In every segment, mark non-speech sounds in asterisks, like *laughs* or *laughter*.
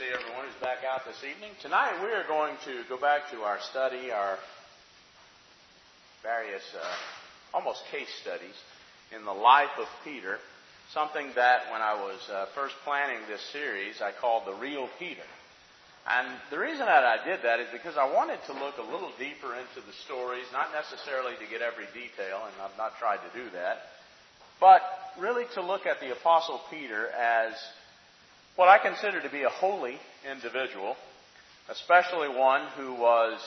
see everyone who's back out this evening. Tonight we are going to go back to our study, our various uh, almost case studies in the life of Peter. Something that when I was uh, first planning this series, I called the real Peter. And the reason that I did that is because I wanted to look a little deeper into the stories, not necessarily to get every detail, and I've not tried to do that, but really to look at the Apostle Peter as what I consider to be a holy individual, especially one who was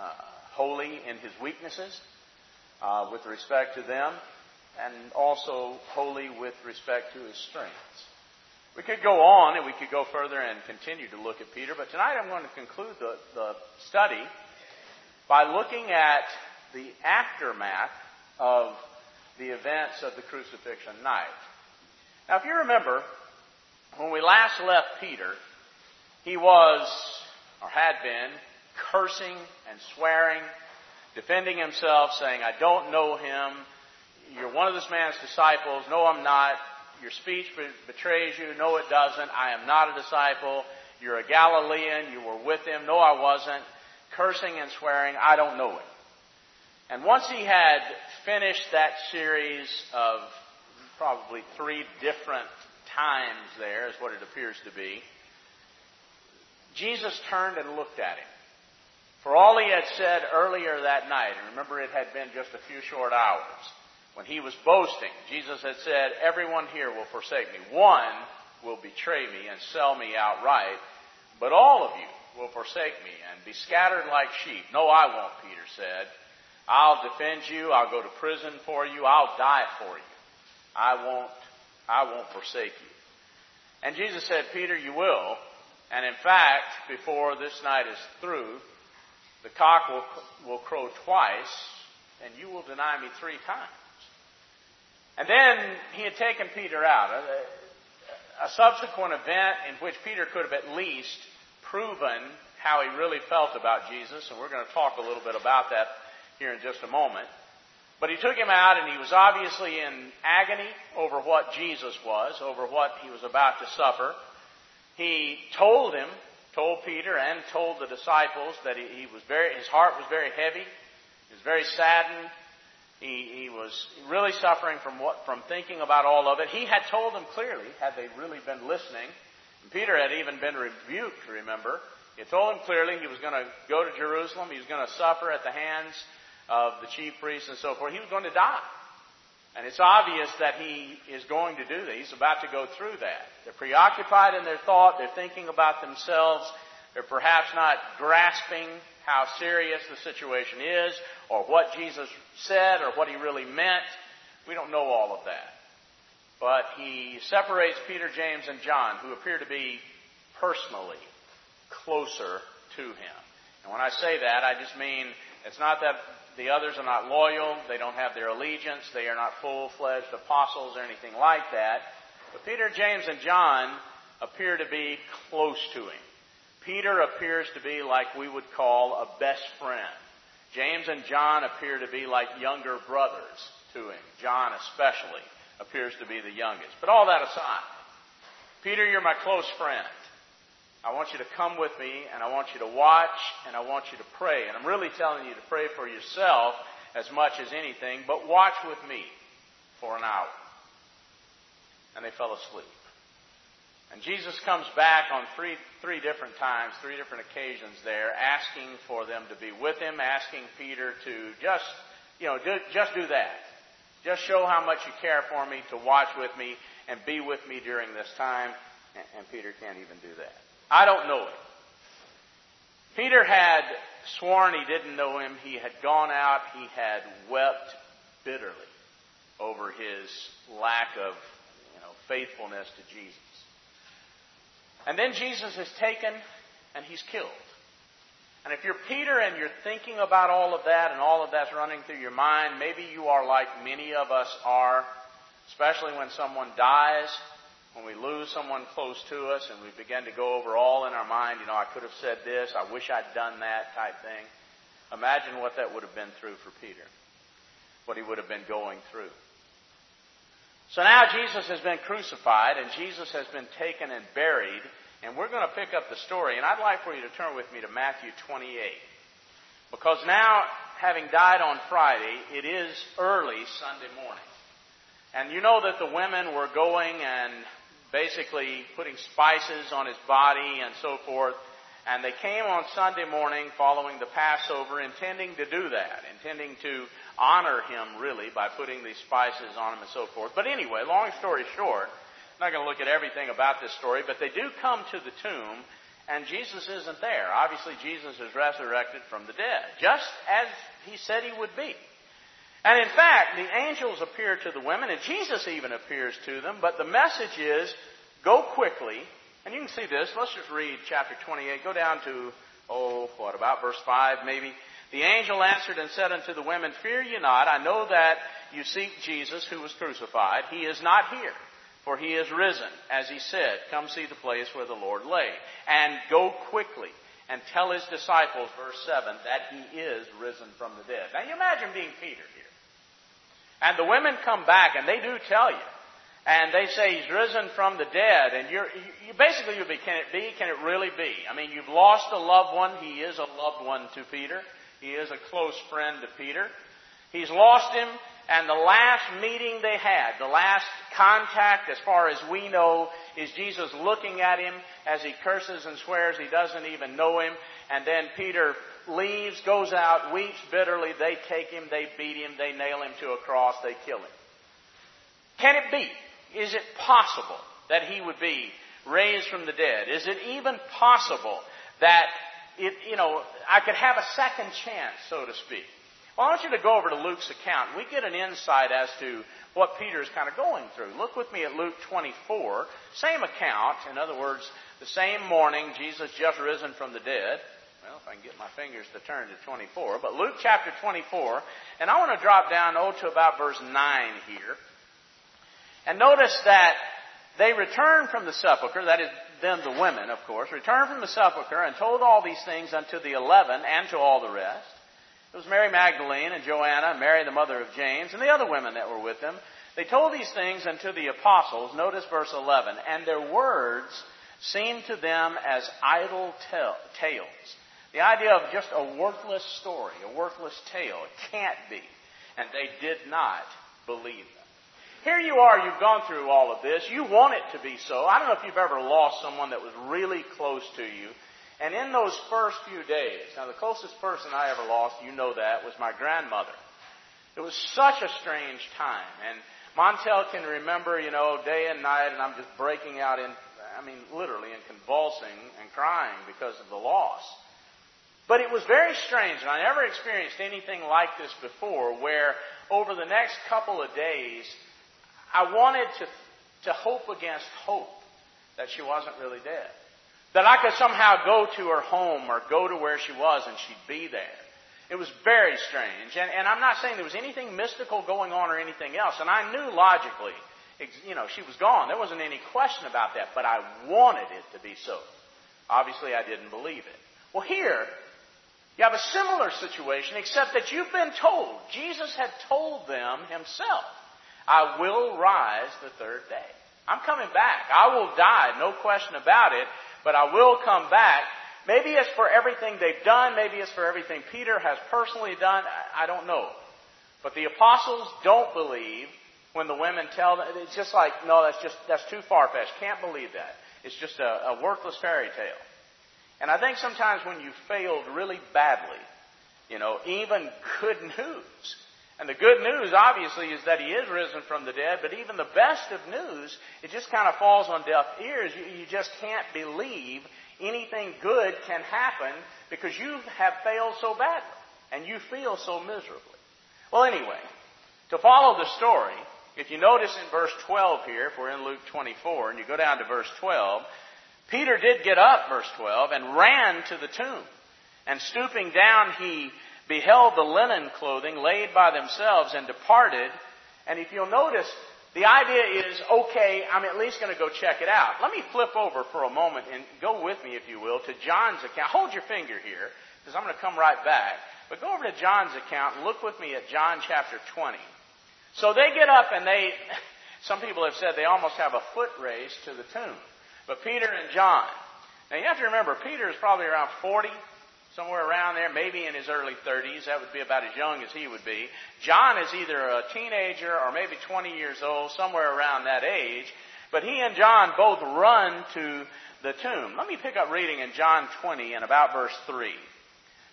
uh, holy in his weaknesses uh, with respect to them, and also holy with respect to his strengths. We could go on and we could go further and continue to look at Peter, but tonight I'm going to conclude the, the study by looking at the aftermath of the events of the crucifixion night. Now, if you remember, when we last left Peter, he was, or had been, cursing and swearing, defending himself, saying, I don't know him. You're one of this man's disciples. No, I'm not. Your speech betrays you. No, it doesn't. I am not a disciple. You're a Galilean. You were with him. No, I wasn't. Cursing and swearing. I don't know him. And once he had finished that series of probably three different times there, is what it appears to be, Jesus turned and looked at him. For all he had said earlier that night, and remember it had been just a few short hours, when he was boasting, Jesus had said, Everyone here will forsake me. One will betray me and sell me outright, but all of you will forsake me and be scattered like sheep. No, I won't, Peter said. I'll defend you. I'll go to prison for you. I'll die for you. I won't I won't forsake you. And Jesus said, Peter, you will. And in fact, before this night is through, the cock will, will crow twice, and you will deny me three times. And then he had taken Peter out. A, a subsequent event in which Peter could have at least proven how he really felt about Jesus, and we're going to talk a little bit about that here in just a moment. But he took him out, and he was obviously in agony over what Jesus was, over what he was about to suffer. He told him, told Peter, and told the disciples that he, he was very, his heart was very heavy. He was very saddened. He, he was really suffering from what, from thinking about all of it. He had told them clearly, had they really been listening. And Peter had even been rebuked, remember. He told them clearly he was going to go to Jerusalem. He was going to suffer at the hands of the chief priests and so forth. He was going to die. And it's obvious that he is going to do that. He's about to go through that. They're preoccupied in their thought. They're thinking about themselves. They're perhaps not grasping how serious the situation is or what Jesus said or what he really meant. We don't know all of that. But he separates Peter, James, and John, who appear to be personally closer to him. And when I say that, I just mean it's not that the others are not loyal. They don't have their allegiance. They are not full-fledged apostles or anything like that. But Peter, James, and John appear to be close to him. Peter appears to be like we would call a best friend. James and John appear to be like younger brothers to him. John especially appears to be the youngest. But all that aside, Peter, you're my close friend. I want you to come with me and I want you to watch and I want you to pray. And I'm really telling you to pray for yourself as much as anything, but watch with me for an hour. And they fell asleep. And Jesus comes back on three, three different times, three different occasions there, asking for them to be with him, asking Peter to just, you know, do, just do that. Just show how much you care for me, to watch with me, and be with me during this time. And, and Peter can't even do that. I don't know him. Peter had sworn he didn't know him. He had gone out. He had wept bitterly over his lack of you know, faithfulness to Jesus. And then Jesus is taken and he's killed. And if you're Peter and you're thinking about all of that and all of that's running through your mind, maybe you are like many of us are, especially when someone dies when we lose someone close to us and we begin to go over all in our mind, you know, I could have said this, I wish I'd done that type thing. Imagine what that would have been through for Peter. What he would have been going through. So now Jesus has been crucified and Jesus has been taken and buried And we're going to pick up the story. And I'd like for you to turn with me to Matthew 28. Because now, having died on Friday, it is early Sunday morning. And you know that the women were going and basically putting spices on his body and so forth. And they came on Sunday morning following the Passover intending to do that, intending to honor him really by putting these spices on him and so forth. But anyway, long story short, I'm not going to look at everything about this story, but they do come to the tomb and Jesus isn't there. Obviously, Jesus is resurrected from the dead, just as he said he would be. And in fact, the angels appear to the women, and Jesus even appears to them, but the message is go quickly. And you can see this. Let's just read chapter 28. Go down to, oh, what, about verse 5 maybe? The angel answered and said unto the women, Fear ye not, I know that you seek Jesus who was crucified. He is not here, for he is risen, as he said. Come see the place where the Lord lay. And go quickly and tell his disciples, verse 7, that he is risen from the dead. Now you imagine being Peter here. And the women come back and they do tell you. And they say he's risen from the dead. And you're, you basically you'll be, can it be? Can it really be? I mean, you've lost a loved one. He is a loved one to Peter. He is a close friend to Peter. He's lost him. And the last meeting they had, the last contact, as far as we know, is Jesus looking at him as he curses and swears he doesn't even know him. And then Peter leaves, goes out, weeps bitterly. They take him, they beat him, they nail him to a cross, they kill him. Can it be? Is it possible that he would be raised from the dead? Is it even possible that it, you know, I could have a second chance, so to speak? Well, I want you to go over to Luke's account. We get an insight as to what Peter is kind of going through. Look with me at Luke 24. Same account. In other words, the same morning, Jesus just risen from the dead. Well, if I can get my fingers to turn to 24. But Luke chapter 24, and I want to drop down, oh, to about verse 9 here. And notice that they returned from the sepulchre, that is, them the women, of course, returned from the sepulchre and told all these things unto the eleven and to all the rest. It was Mary Magdalene and Joanna, Mary the mother of James, and the other women that were with them. They told these things unto the apostles, notice verse 11, and their words seemed to them as idle tales. The idea of just a worthless story, a worthless tale. It can't be. And they did not believe them. Here you are, you've gone through all of this. You want it to be so. I don't know if you've ever lost someone that was really close to you. And in those first few days, now the closest person I ever lost, you know that, was my grandmother. It was such a strange time. And Montel can remember, you know, day and night, and I'm just breaking out in, I mean, literally, and convulsing and crying because of the loss. But it was very strange, and I never experienced anything like this before, where over the next couple of days, I wanted to, to hope against hope that she wasn't really dead. That I could somehow go to her home or go to where she was and she'd be there. It was very strange. And, and I'm not saying there was anything mystical going on or anything else. And I knew logically, you know, she was gone. There wasn't any question about that. But I wanted it to be so. Obviously, I didn't believe it. Well, here, you have a similar situation, except that you've been told. Jesus had told them himself, I will rise the third day. I'm coming back. I will die, no question about it, but I will come back. Maybe it's for everything they've done. Maybe it's for everything Peter has personally done. I don't know. But the apostles don't believe when the women tell them. It's just like, no, that's just, that's too far-fetched. Can't believe that. It's just a, a worthless fairy tale. And I think sometimes when you failed really badly, you know, even good news. And the good news, obviously, is that he is risen from the dead, but even the best of news, it just kind of falls on deaf ears. You, you just can't believe anything good can happen because you have failed so badly and you feel so miserably. Well, anyway, to follow the story, if you notice in verse 12 here, if we're in Luke 24, and you go down to verse 12, Peter did get up, verse 12, and ran to the tomb. And stooping down, he beheld the linen clothing laid by themselves and departed. And if you'll notice, the idea is, okay, I'm at least going to go check it out. Let me flip over for a moment and go with me, if you will, to John's account. Hold your finger here, because I'm going to come right back. But go over to John's account and look with me at John chapter 20. So they get up and they, *laughs* some people have said they almost have a foot race to the tomb. But Peter and John, Now you have to remember, Peter is probably around 40, somewhere around there, maybe in his early 30s. That would be about as young as he would be. John is either a teenager or maybe 20 years old, somewhere around that age. But he and John both run to the tomb. Let me pick up reading in John 20 and about verse 3.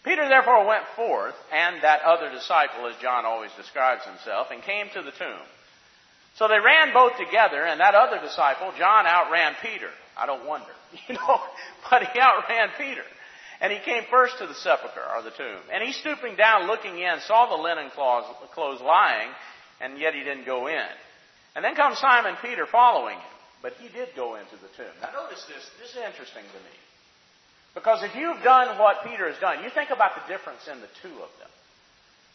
Peter therefore went forth, and that other disciple, as John always describes himself, and came to the tomb. So they ran both together, and that other disciple, John, outran Peter. I don't wonder, *laughs* you know, *laughs* but he outran Peter. And he came first to the sepulchre, or the tomb. And he stooping down, looking in, saw the linen clothes lying, and yet he didn't go in. And then comes Simon Peter following him. But he did go into the tomb. Now notice this. This is interesting to me. Because if you've done what Peter has done, you think about the difference in the two of them.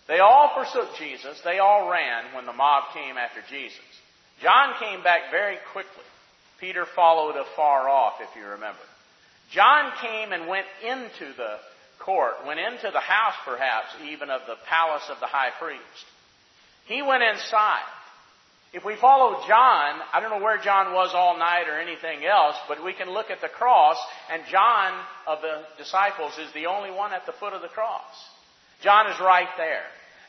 They all forsook Jesus. They all ran when the mob came after Jesus. John came back very quickly. Peter followed afar off, if you remember. John came and went into the court, went into the house perhaps even of the palace of the high priest. He went inside. If we follow John, I don't know where John was all night or anything else, but we can look at the cross, and John of the disciples is the only one at the foot of the cross. John is right there.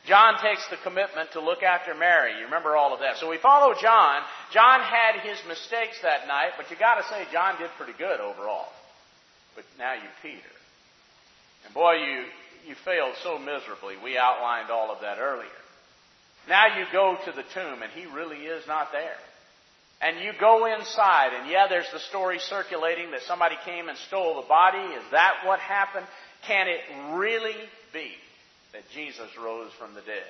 John takes the commitment to look after Mary. You remember all of that. So we follow John. John had his mistakes that night, but you gotta say John did pretty good overall. But now you Peter. And boy, you, you failed so miserably. We outlined all of that earlier. Now you go to the tomb and he really is not there. And you go inside and yeah, there's the story circulating that somebody came and stole the body. Is that what happened? Can it really be that Jesus rose from the dead?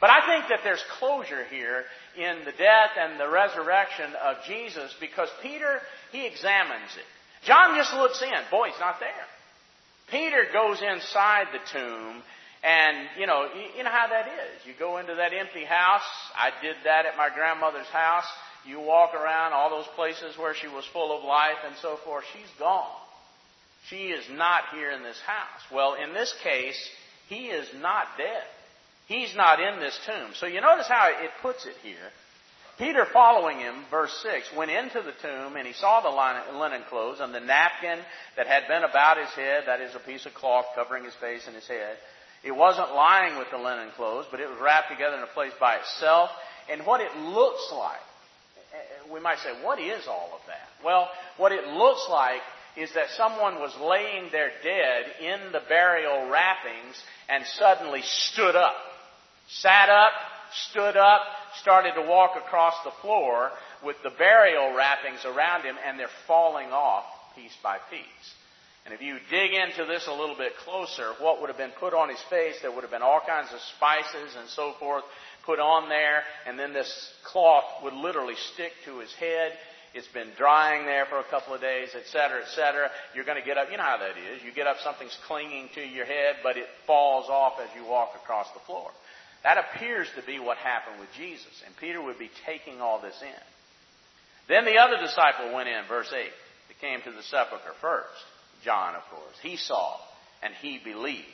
But I think that there's closure here in the death and the resurrection of Jesus because Peter, he examines it. John just looks in. Boy, he's not there. Peter goes inside the tomb and, you know, you, know how that is. You go into that empty house. I did that at my grandmother's house. You walk around all those places where she was full of life and so forth. She's gone. She is not here in this house. Well, in this case, he is not dead. He's not in this tomb. So you notice how it puts it here. Peter, following him, verse 6, went into the tomb and he saw the linen clothes and the napkin that had been about his head, that is a piece of cloth covering his face and his head, it wasn't lying with the linen clothes, but it was wrapped together in a place by itself. And what it looks like, we might say, what is all of that? Well, what it looks like is that someone was laying there dead in the burial wrappings and suddenly stood up. Sat up, stood up, started to walk across the floor with the burial wrappings around him and they're falling off piece by piece. And if you dig into this a little bit closer, what would have been put on his face, there would have been all kinds of spices and so forth put on there, and then this cloth would literally stick to his head. It's been drying there for a couple of days, etc., etc. You're going to get up. You know how that is. You get up, something's clinging to your head, but it falls off as you walk across the floor. That appears to be what happened with Jesus, and Peter would be taking all this in. Then the other disciple went in, verse 8. He came to the sepulchre first. John, of course. He saw and he believed.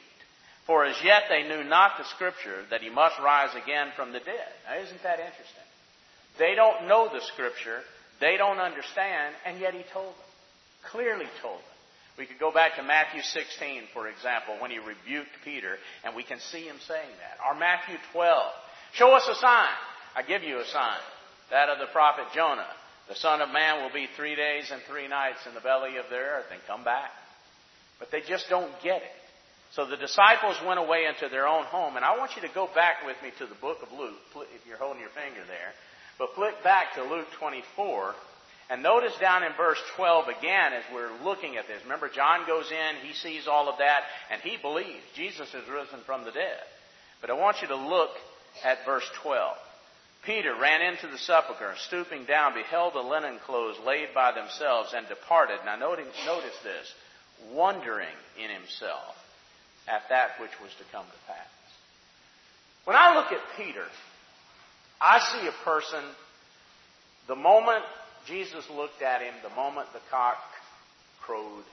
For as yet they knew not the scripture that he must rise again from the dead. Now isn't that interesting? They don't know the scripture, they don't understand, and yet he told them. Clearly told them. We could go back to Matthew 16, for example, when he rebuked Peter, and we can see him saying that. Or Matthew 12. Show us a sign. I give you a sign. That of the prophet Jonah. The Son of Man will be three days and three nights in the belly of the earth and come back. But they just don't get it. So the disciples went away into their own home. And I want you to go back with me to the book of Luke, if you're holding your finger there. But flip back to Luke 24. And notice down in verse 12 again as we're looking at this. Remember, John goes in, he sees all of that, and he believes Jesus is risen from the dead. But I want you to look at verse 12. Peter ran into the sepulchre and stooping down beheld the linen clothes laid by themselves and departed. Now notice, notice this, wondering in himself at that which was to come to pass. When I look at Peter, I see a person, the moment Jesus looked at him, the moment the cock crowed,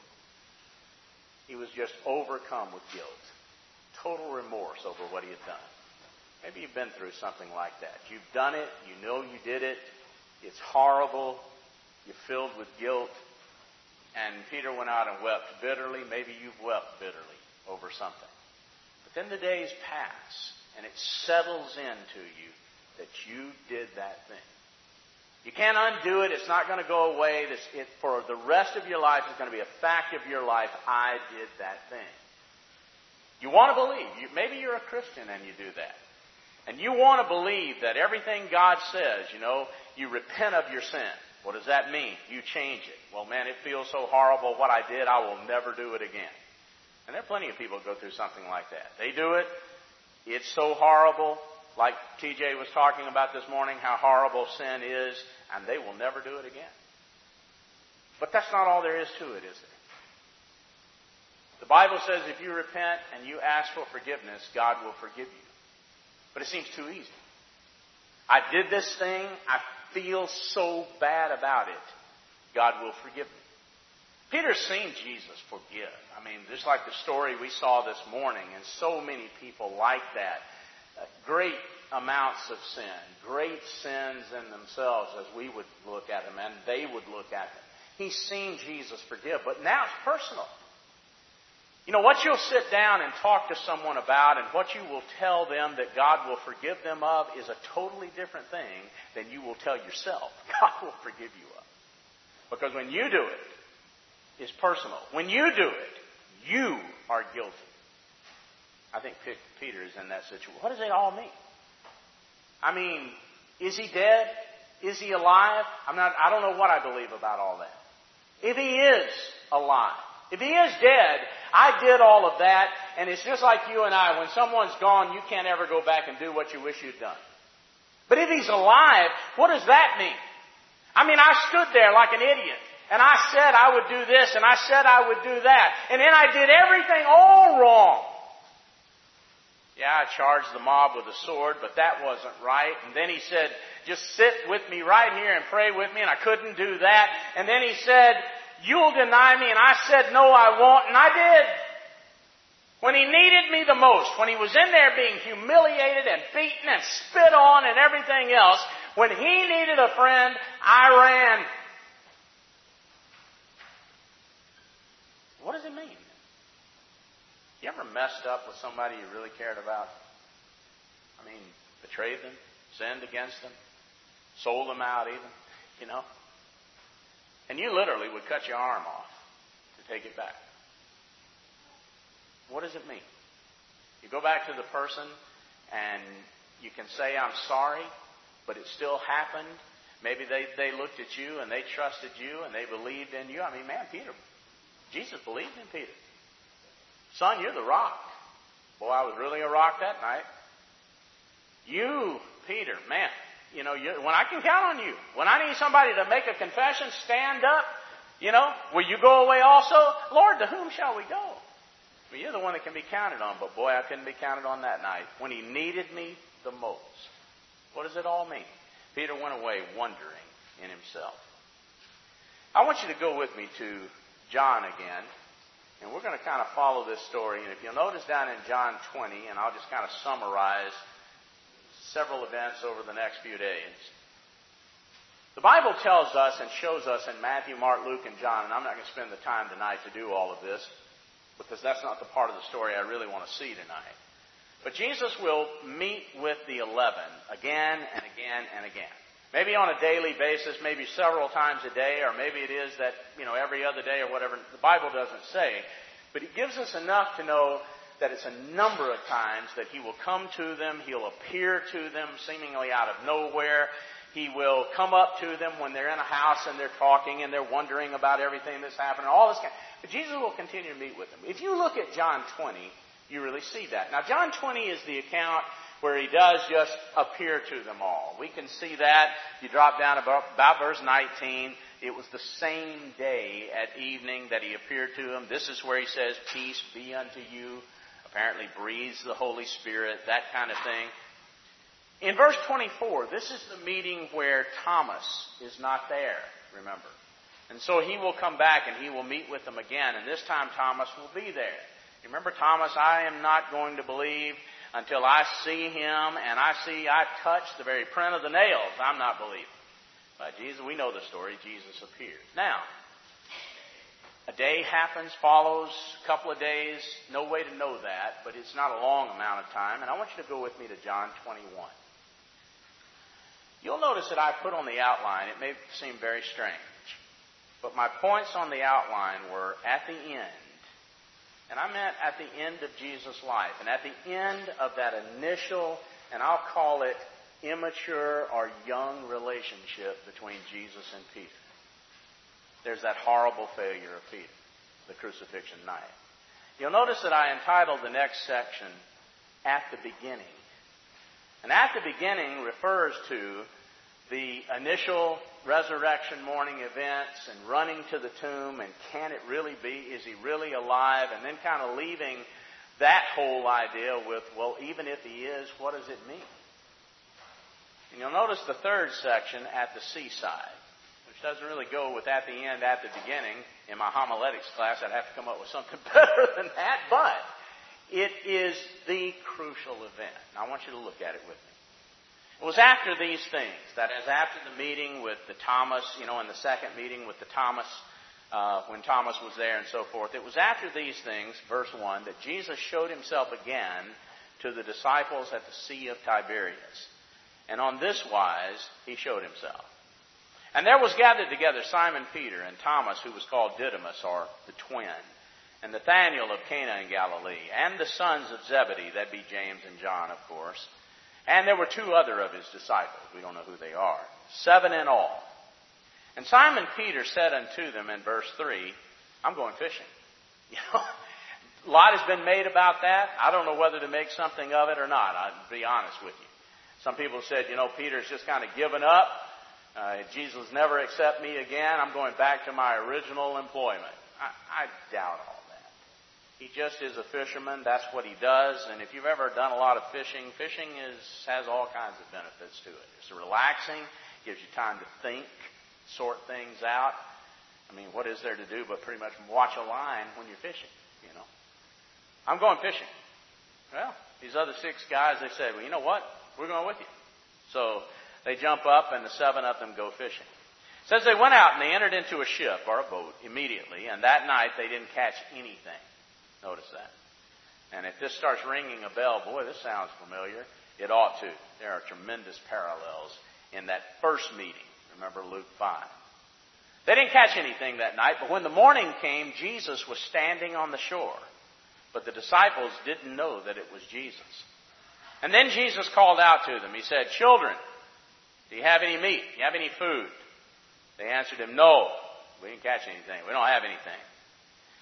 he was just overcome with guilt. Total remorse over what he had done. Maybe you've been through something like that. You've done it. You know you did it. It's horrible. You're filled with guilt. And Peter went out and wept bitterly. Maybe you've wept bitterly over something. But then the days pass, and it settles into you that you did that thing. You can't undo it. It's not going to go away. This, it, for the rest of your life, it's going to be a fact of your life. I did that thing. You want to believe. You, maybe you're a Christian and you do that. And you want to believe that everything God says, you know, you repent of your sin. What does that mean? You change it. Well, man, it feels so horrible. What I did, I will never do it again. And there are plenty of people who go through something like that. They do it. It's so horrible. Like TJ was talking about this morning, how horrible sin is, and they will never do it again. But that's not all there is to it, is it? The Bible says if you repent and you ask for forgiveness, God will forgive you. But it seems too easy. I did this thing. I feel so bad about it. God will forgive me. Peter's seen Jesus forgive. I mean, just like the story we saw this morning, and so many people like that. Great amounts of sin, great sins in themselves as we would look at them, and they would look at them. He's seen Jesus forgive, but now it's personal. You know, what you'll sit down and talk to someone about and what you will tell them that God will forgive them of is a totally different thing than you will tell yourself *laughs* God will forgive you of. Because when you do it, it's personal. When you do it, you are guilty. I think Peter is in that situation. What does it all mean? I mean, is he dead? Is he alive? I'm not, I don't know what I believe about all that. If he is alive, if he is dead, I did all of that, and it's just like you and I. When someone's gone, you can't ever go back and do what you wish you'd done. But if he's alive, what does that mean? I mean, I stood there like an idiot, and I said I would do this, and I said I would do that, and then I did everything all wrong. Yeah, I charged the mob with a sword, but that wasn't right. And then he said, just sit with me right here and pray with me, and I couldn't do that. And then he said, You'll deny me. And I said, No, I won't. And I did. When he needed me the most, when he was in there being humiliated and beaten and spit on and everything else, when he needed a friend, I ran. What does it mean? You ever messed up with somebody you really cared about? I mean, betrayed them, sinned against them, sold them out even, you know? And you literally would cut your arm off to take it back. What does it mean? You go back to the person and you can say, I'm sorry, but it still happened. Maybe they, they looked at you and they trusted you and they believed in you. I mean, man, Peter, Jesus believed in Peter. Son, you're the rock. Boy, I was really a rock that night. You, Peter, man, you know, you, when I can count on you, when I need somebody to make a confession, stand up. You know, will you go away also? Lord, to whom shall we go? You're the one that can be counted on, but boy, I couldn't be counted on that night when he needed me the most. What does it all mean? Peter went away wondering in himself. I want you to go with me to John again, and we're going to kind of follow this story. And if you'll notice down in John 20, and I'll just kind of summarize several events over the next few days. The Bible tells us and shows us in Matthew, Mark, Luke, and John, and I'm not going to spend the time tonight to do all of this because that's not the part of the story I really want to see tonight. But Jesus will meet with the eleven again and again and again. Maybe on a daily basis, maybe several times a day, or maybe it is that, you know, every other day or whatever. The Bible doesn't say. But it gives us enough to know that it's a number of times that he will come to them, he'll appear to them seemingly out of nowhere. He will come up to them when they're in a house and they're talking and they're wondering about everything that's happening, all this kind. But Jesus will continue to meet with them. If you look at John 20, you really see that. Now, John 20 is the account where he does just appear to them all. We can see that. You drop down about, about verse 19. It was the same day at evening that he appeared to them. This is where he says, Peace be unto you apparently breathes the Holy Spirit, that kind of thing. In verse 24, this is the meeting where Thomas is not there, remember. And so he will come back and he will meet with them again, and this time Thomas will be there. Remember Thomas, I am not going to believe until I see him and I see, I touch the very print of the nails. I'm not believing. But Jesus, we know the story. Jesus appears. Now, a day happens, follows, a couple of days, no way to know that, but it's not a long amount of time. And I want you to go with me to John 21. You'll notice that I put on the outline, it may seem very strange, but my points on the outline were at the end. And I meant at the end of Jesus' life. And at the end of that initial, and I'll call it immature or young relationship between Jesus and Peter. There's that horrible failure of Peter, the crucifixion night. You'll notice that I entitled the next section, At the Beginning. And at the beginning refers to the initial resurrection morning events and running to the tomb and can it really be? Is he really alive? And then kind of leaving that whole idea with, well, even if he is, what does it mean? And you'll notice the third section at the seaside, which doesn't really go with at the end, at the beginning. In my homiletics class, I'd have to come up with something *laughs* better than that, but it is the crucial event. And I want you to look at it with me. It was after these things, that is, after the meeting with the Thomas, you know, in the second meeting with the Thomas, uh, when Thomas was there and so forth. It was after these things, verse 1, that Jesus showed himself again to the disciples at the Sea of Tiberias. And on this wise he showed himself. And there was gathered together Simon Peter and Thomas, who was called Didymus, or the twin, and Nathanael of Cana in Galilee, and the sons of Zebedee, that be James and John, of course. And there were two other of his disciples. We don't know who they are. Seven in all. And Simon Peter said unto them in verse 3, I'm going fishing. *laughs* You know, a lot has been made about that. I don't know whether to make something of it or not. I'll be honest with you. Some people said, you know, Peter's just kind of given up. Uh, Jesus never accept me again. I'm going back to my original employment. I, I doubt all. He just is a fisherman. That's what he does. And if you've ever done a lot of fishing, fishing is has all kinds of benefits to it. It's relaxing. Gives you time to think, sort things out. I mean, what is there to do but pretty much watch a line when you're fishing? You know. I'm going fishing. Well, these other six guys, they said, well, you know what? We're going with you. So they jump up and the seven of them go fishing. It says they went out and they entered into a ship or a boat immediately, and that night they didn't catch anything. Notice that. And if this starts ringing a bell, boy, this sounds familiar. It ought to. There are tremendous parallels in that first meeting. Remember Luke 5. They didn't catch anything that night, but when the morning came, Jesus was standing on the shore. But the disciples didn't know that it was Jesus. And then Jesus called out to them. He said, Children, do you have any meat? Do you have any food? They answered him, No, we didn't catch anything. We don't have anything.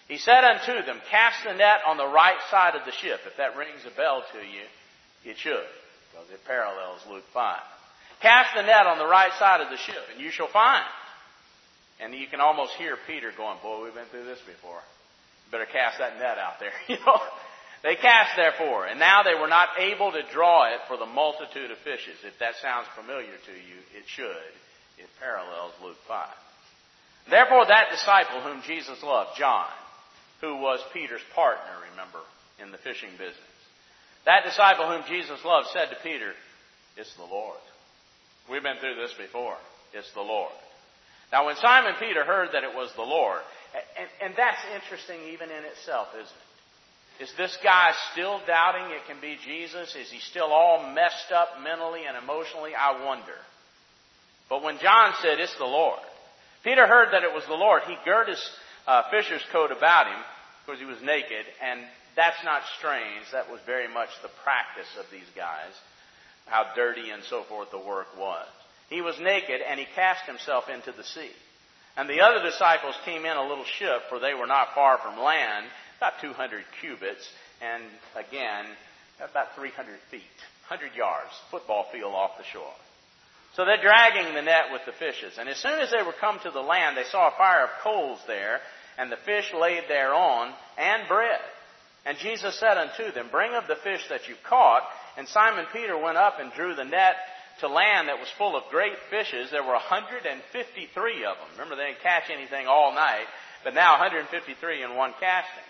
He said unto them, Cast the net on the right side of the ship. If that rings a bell to you, it should, because it parallels Luke 5. Cast the net on the right side of the ship, and you shall find. And you can almost hear Peter going, Boy, we've been through this before. Better cast that net out there. *laughs* You know, they cast therefore, and now they were not able to draw it for the multitude of fishes. If that sounds familiar to you, it should. It parallels Luke 5. Therefore, that disciple whom Jesus loved, John, who was Peter's partner, remember, in the fishing business, that disciple whom Jesus loved said to Peter, It's the Lord. We've been through this before. It's the Lord. Now, when Simon Peter heard that it was the Lord, and, and that's interesting even in itself, isn't it? Is this guy still doubting it can be Jesus? Is he still all messed up mentally and emotionally? I wonder. But when John said, It's the Lord, Peter heard that it was the Lord. He girded his uh, fisher's coat about him because he was naked, and that's not strange. That was very much the practice of these guys, how dirty and so forth the work was. He was naked, and he cast himself into the sea. And the other disciples came in a little ship, for they were not far from land, about 200 cubits, and again, about 300 feet, 100 yards, football field off the shore. So they're dragging the net with the fishes. And as soon as they were come to the land, they saw a fire of coals there, and the fish laid thereon, and bread. And Jesus said unto them, Bring of the fish that you caught. And Simon Peter went up and drew the net to land that was full of great fishes. There were 153 of them. Remember, they didn't catch anything all night, but now 153 in one casting.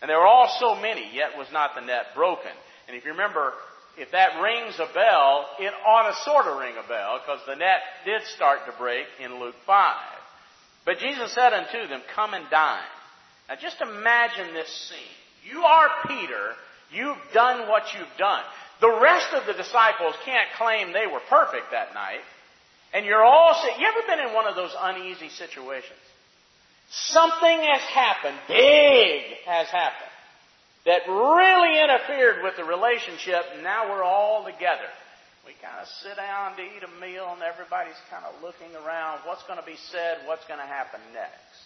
And there were all so many, yet was not the net broken. And if you remember, if that rings a bell, it ought to sort of ring a bell, because the net did start to break in Luke 5. But Jesus said unto them, Come and dine. Now just imagine this scene. You are Peter. You've done what you've done. The rest of the disciples can't claim they were perfect that night. And you're all sitting. You ever been in one of those uneasy situations? Something has happened, big has happened, that really interfered with the relationship, and now we're all together. We kind of sit down to eat a meal, and everybody's kind of looking around. What's going to be said? What's going to happen next?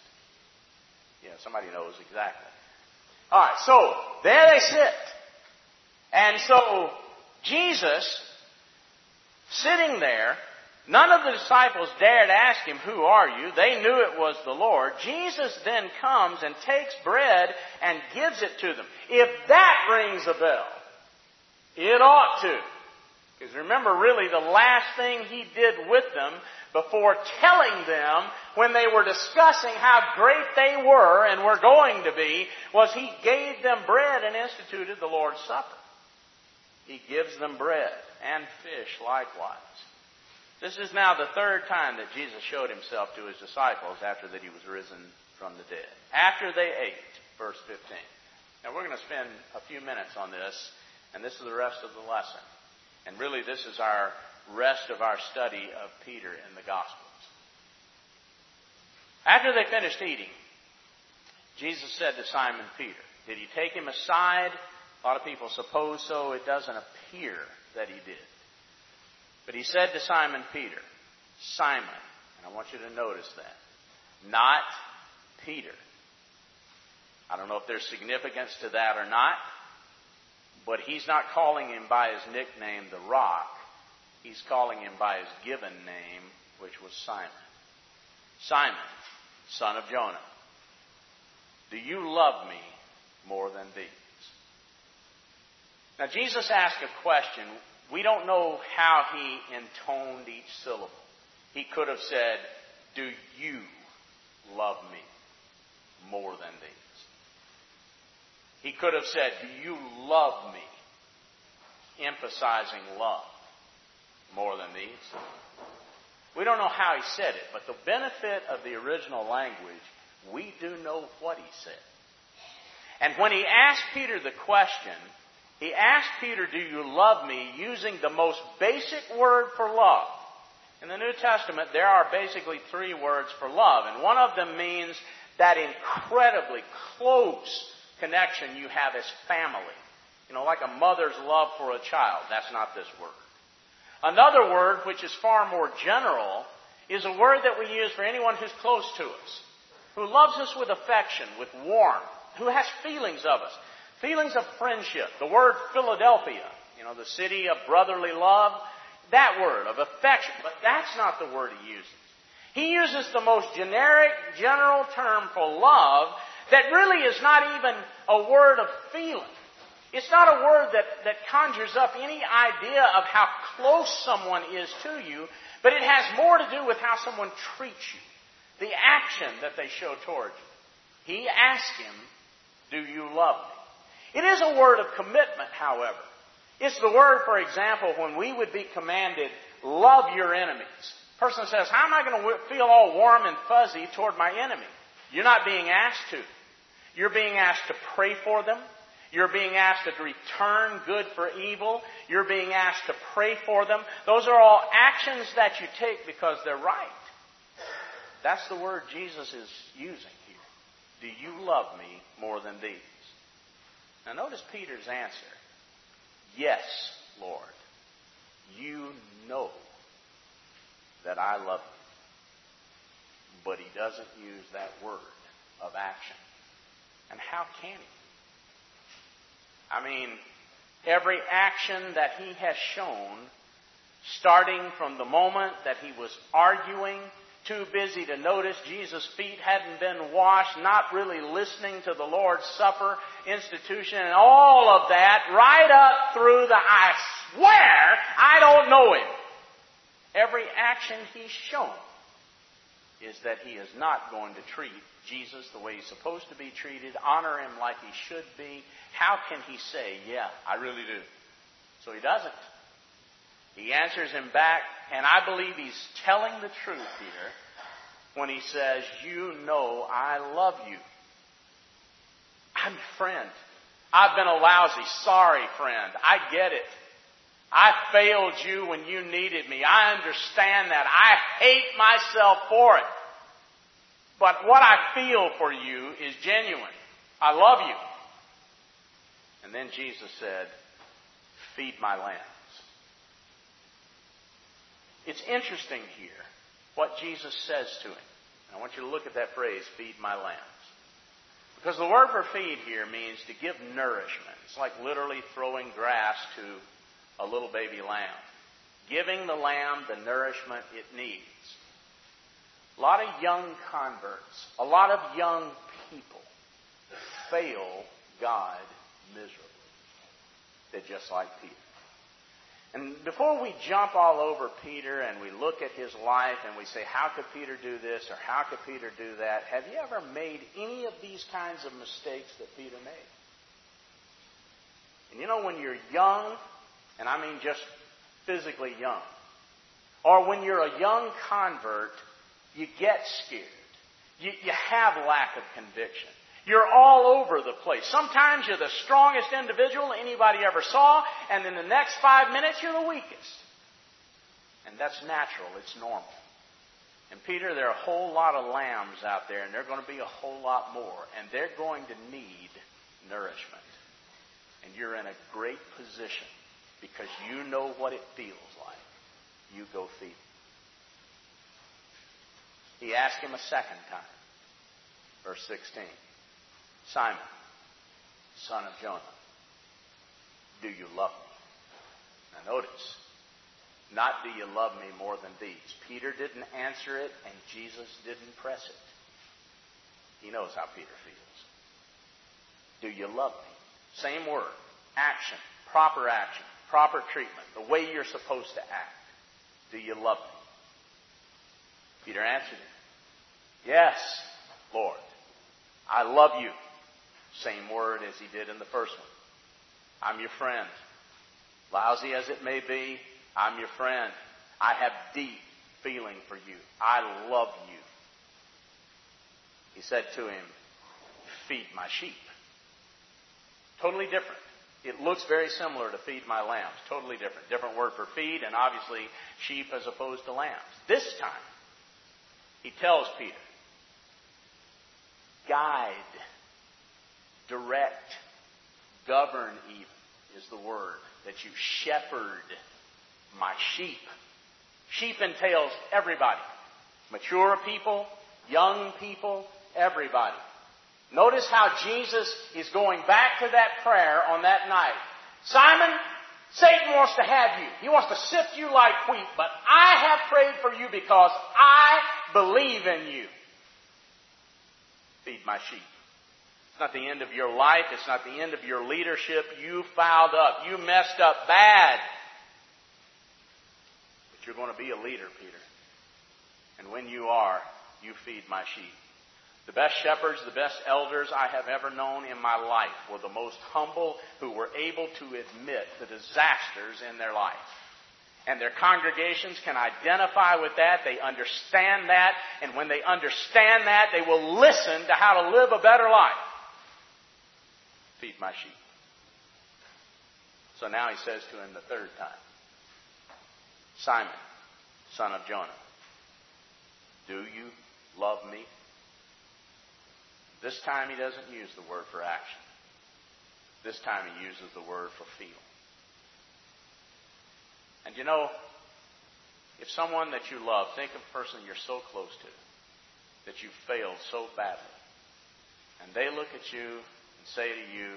Yeah, somebody knows exactly. All right, so there they sit. And so Jesus, sitting there, None of the disciples dared ask him, Who are you? They knew it was the Lord. Jesus then comes and takes bread and gives it to them. If that rings a bell, it ought to. Because remember, really, the last thing he did with them before telling them when they were discussing how great they were and were going to be was he gave them bread and instituted the Lord's Supper. He gives them bread and fish likewise. This is now the third time that Jesus showed himself to his disciples after that he was risen from the dead. After they ate, verse 15. Now we're going to spend a few minutes on this, and this is the rest of the lesson. And really, this is our rest of our study of Peter in the Gospels. After they finished eating, Jesus said to Simon Peter, Did he take him aside? A lot of people suppose so. It doesn't appear that he did. But he said to Simon Peter, Simon, and I want you to notice that, not Peter. I don't know if there's significance to that or not, but he's not calling him by his nickname, the rock. He's calling him by his given name, which was Simon. Simon, son of Jonah, do you love me more than these? Now, Jesus asked a question we don't know how he intoned each syllable. He could have said, Do you love me more than these? He could have said, Do you love me? Emphasizing love more than these. We don't know how he said it, but the benefit of the original language, we do know what he said. And when he asked Peter the question, he asked Peter, Do you love me? using the most basic word for love. In the New Testament, there are basically three words for love, and one of them means that incredibly close connection you have as family. You know, like a mother's love for a child. That's not this word. Another word, which is far more general, is a word that we use for anyone who's close to us, who loves us with affection, with warmth, who has feelings of us. Feelings of friendship. The word Philadelphia, you know, the city of brotherly love. That word of affection. But that's not the word he uses. He uses the most generic, general term for love that really is not even a word of feeling. It's not a word that, that conjures up any idea of how close someone is to you, but it has more to do with how someone treats you. The action that they show towards you. He asked him, Do you love me? It is a word of commitment, however. It's the word, for example, when we would be commanded, love your enemies. person says, how am I going to feel all warm and fuzzy toward my enemy? You're not being asked to. You're being asked to pray for them. You're being asked to return good for evil. You're being asked to pray for them. Those are all actions that you take because they're right. That's the word Jesus is using here. Do you love me more than these? Now notice Peter's answer. Yes, Lord. You know that I love you. But he doesn't use that word of action. And how can he? I mean, every action that he has shown, starting from the moment that he was arguing too busy to notice Jesus' feet hadn't been washed, not really listening to the Lord's Supper institution, and all of that, right up through the, I swear, I don't know him. Every action he's shown is that he is not going to treat Jesus the way he's supposed to be treated, honor him like he should be. How can he say, yeah, I really do? So he doesn't. He answers him back, and I believe he's telling the truth here when he says, You know I love you. I'm your friend. I've been a lousy, sorry friend. I get it. I failed you when you needed me. I understand that. I hate myself for it. But what I feel for you is genuine. I love you. And then Jesus said, Feed my lambs. It's interesting here what Jesus says to him. I want you to look at that phrase, feed my lambs. Because the word for feed here means to give nourishment. It's like literally throwing grass to a little baby lamb. Giving the lamb the nourishment it needs. A lot of young converts, a lot of young people fail God miserably. They're just like Peter. And before we jump all over Peter and we look at his life and we say, how could Peter do this or how could Peter do that? Have you ever made any of these kinds of mistakes that Peter made? And you know, when you're young, and I mean just physically young, or when you're a young convert, you get scared. You, you have lack of conviction. You're all over the place. Sometimes you're the strongest individual anybody ever saw, and in the next five minutes you're the weakest. And that's natural, it's normal. And Peter, there are a whole lot of lambs out there, and there are going to be a whole lot more, and they're going to need nourishment. And you're in a great position because you know what it feels like. You go feed them. He asked him a second time. Verse 16. Simon, son of Jonah, do you love me? Now notice, not do you love me more than these. Peter didn't answer it and Jesus didn't press it. He knows how Peter feels. Do you love me? Same word. Action. Proper action. Proper treatment. The way you're supposed to act. Do you love me? Peter answered him. Yes, Lord. I love you. Same word as he did in the first one. I'm your friend. Lousy as it may be, I'm your friend. I have deep feeling for you. I love you. He said to him, Feed my sheep. Totally different. It looks very similar to feed my lambs. Totally different. Different word for feed, and obviously sheep as opposed to lambs. This time, he tells Peter, guide direct, govern even is the word. That you shepherd my sheep. Sheep entails everybody. Mature people, young people, everybody. Notice how Jesus is going back to that prayer on that night. Simon, Satan wants to have you. He wants to sift you like wheat, but I have prayed for you because I believe in you. Feed my sheep. It's not the end of your life. It's not the end of your leadership. You fouled up. You messed up bad. But you're going to be a leader, Peter. And when you are, you feed my sheep. The best shepherds, the best elders I have ever known in my life were the most humble who were able to admit the disasters in their life. And their congregations can identify with that. They understand that. And when they understand that, they will listen to how to live a better life feed my sheep. So now he says to him the third time, Simon, son of Jonah, do you love me? This time he doesn't use the word for action. This time he uses the word for feel. And you know, if someone that you love, think of a person you're so close to, that you failed so badly, and they look at you and say to you,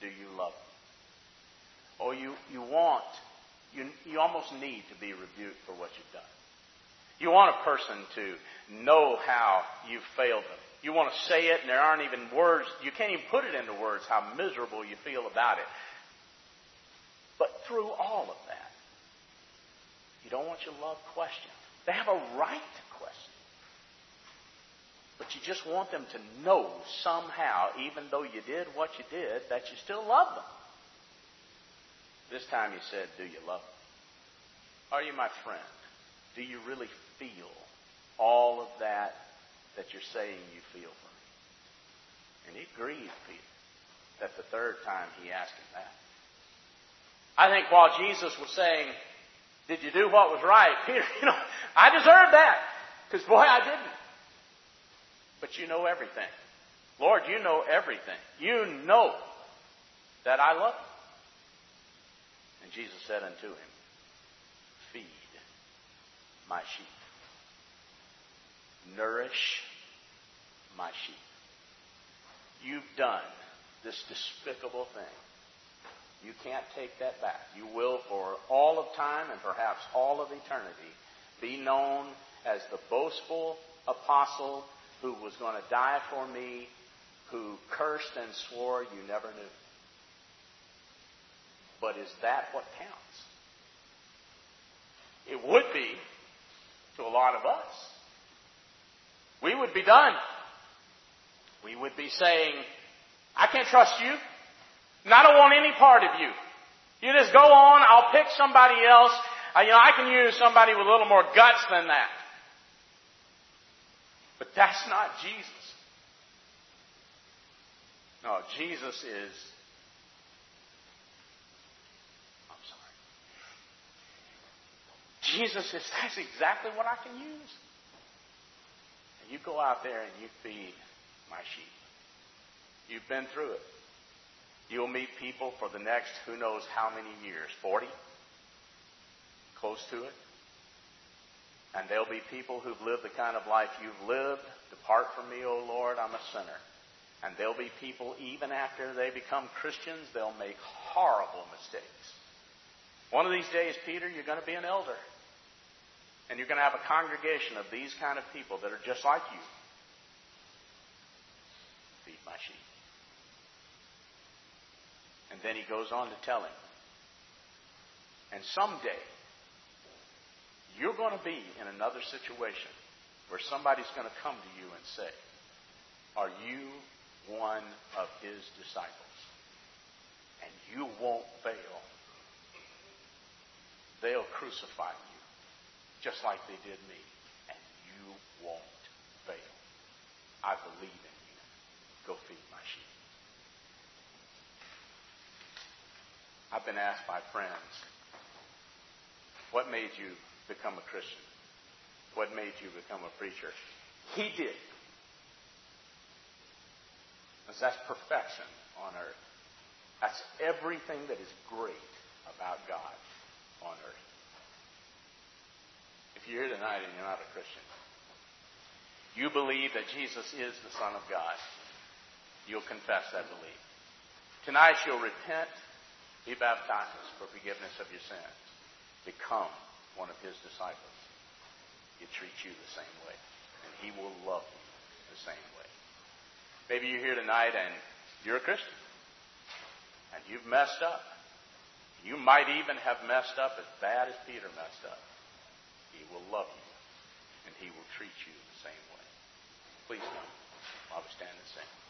Do you love me? Or you, you want, you, you almost need to be rebuked for what you've done. You want a person to know how you've failed them. You want to say it, and there aren't even words. You can't even put it into words how miserable you feel about it. But through all of that, you don't want your love questioned. They have a right to question. But you just want them to know somehow, even though you did what you did, that you still love them. This time he said, Do you love me? Are you my friend? Do you really feel all of that that you're saying you feel for me? And it grieved Peter that the third time he asked him that. I think while Jesus was saying, Did you do what was right? Peter, *laughs* you know, I deserved that. Because boy, I didn't. But you know everything. Lord, you know everything. You know that I love you. And Jesus said unto him, Feed my sheep. Nourish my sheep. You've done this despicable thing. You can't take that back. You will, for all of time and perhaps all of eternity, be known as the boastful apostle who was going to die for me, who cursed and swore you never knew. But is that what counts? It would be to a lot of us. We would be done. We would be saying, I can't trust you. And I don't want any part of you. You just go on, I'll pick somebody else. Uh, you know, I can use somebody with a little more guts than that. But that's not Jesus. No, Jesus is. I'm sorry. Jesus is, that's exactly what I can use. And you go out there and you feed my sheep. You've been through it. You'll meet people for the next who knows how many years 40? Close to it. And there'll be people who've lived the kind of life you've lived. Depart from me, O Lord, I'm a sinner. And there'll be people, even after they become Christians, they'll make horrible mistakes. One of these days, Peter, you're going to be an elder. And you're going to have a congregation of these kind of people that are just like you. Feed my sheep. And then he goes on to tell him. And someday, you're going to be in another situation where somebody's going to come to you and say, Are you one of his disciples? And you won't fail. They'll crucify you just like they did me, and you won't fail. I believe in you. Go feed my sheep. I've been asked by friends, what made you become a Christian? What made you become a preacher? He did. Because that's perfection on earth. That's everything that is great about God on earth. If you're here tonight and you're not a Christian, you believe that Jesus is the Son of God, you'll confess that belief. Tonight you'll repent, be baptized for forgiveness of your sins, become one of his disciples, he treats you the same way. And he will love you the same way. Maybe you're here tonight and you're a Christian. And you've messed up. You might even have messed up as bad as Peter messed up. He will love you. And he will treat you the same way. Please come while we stand and sing.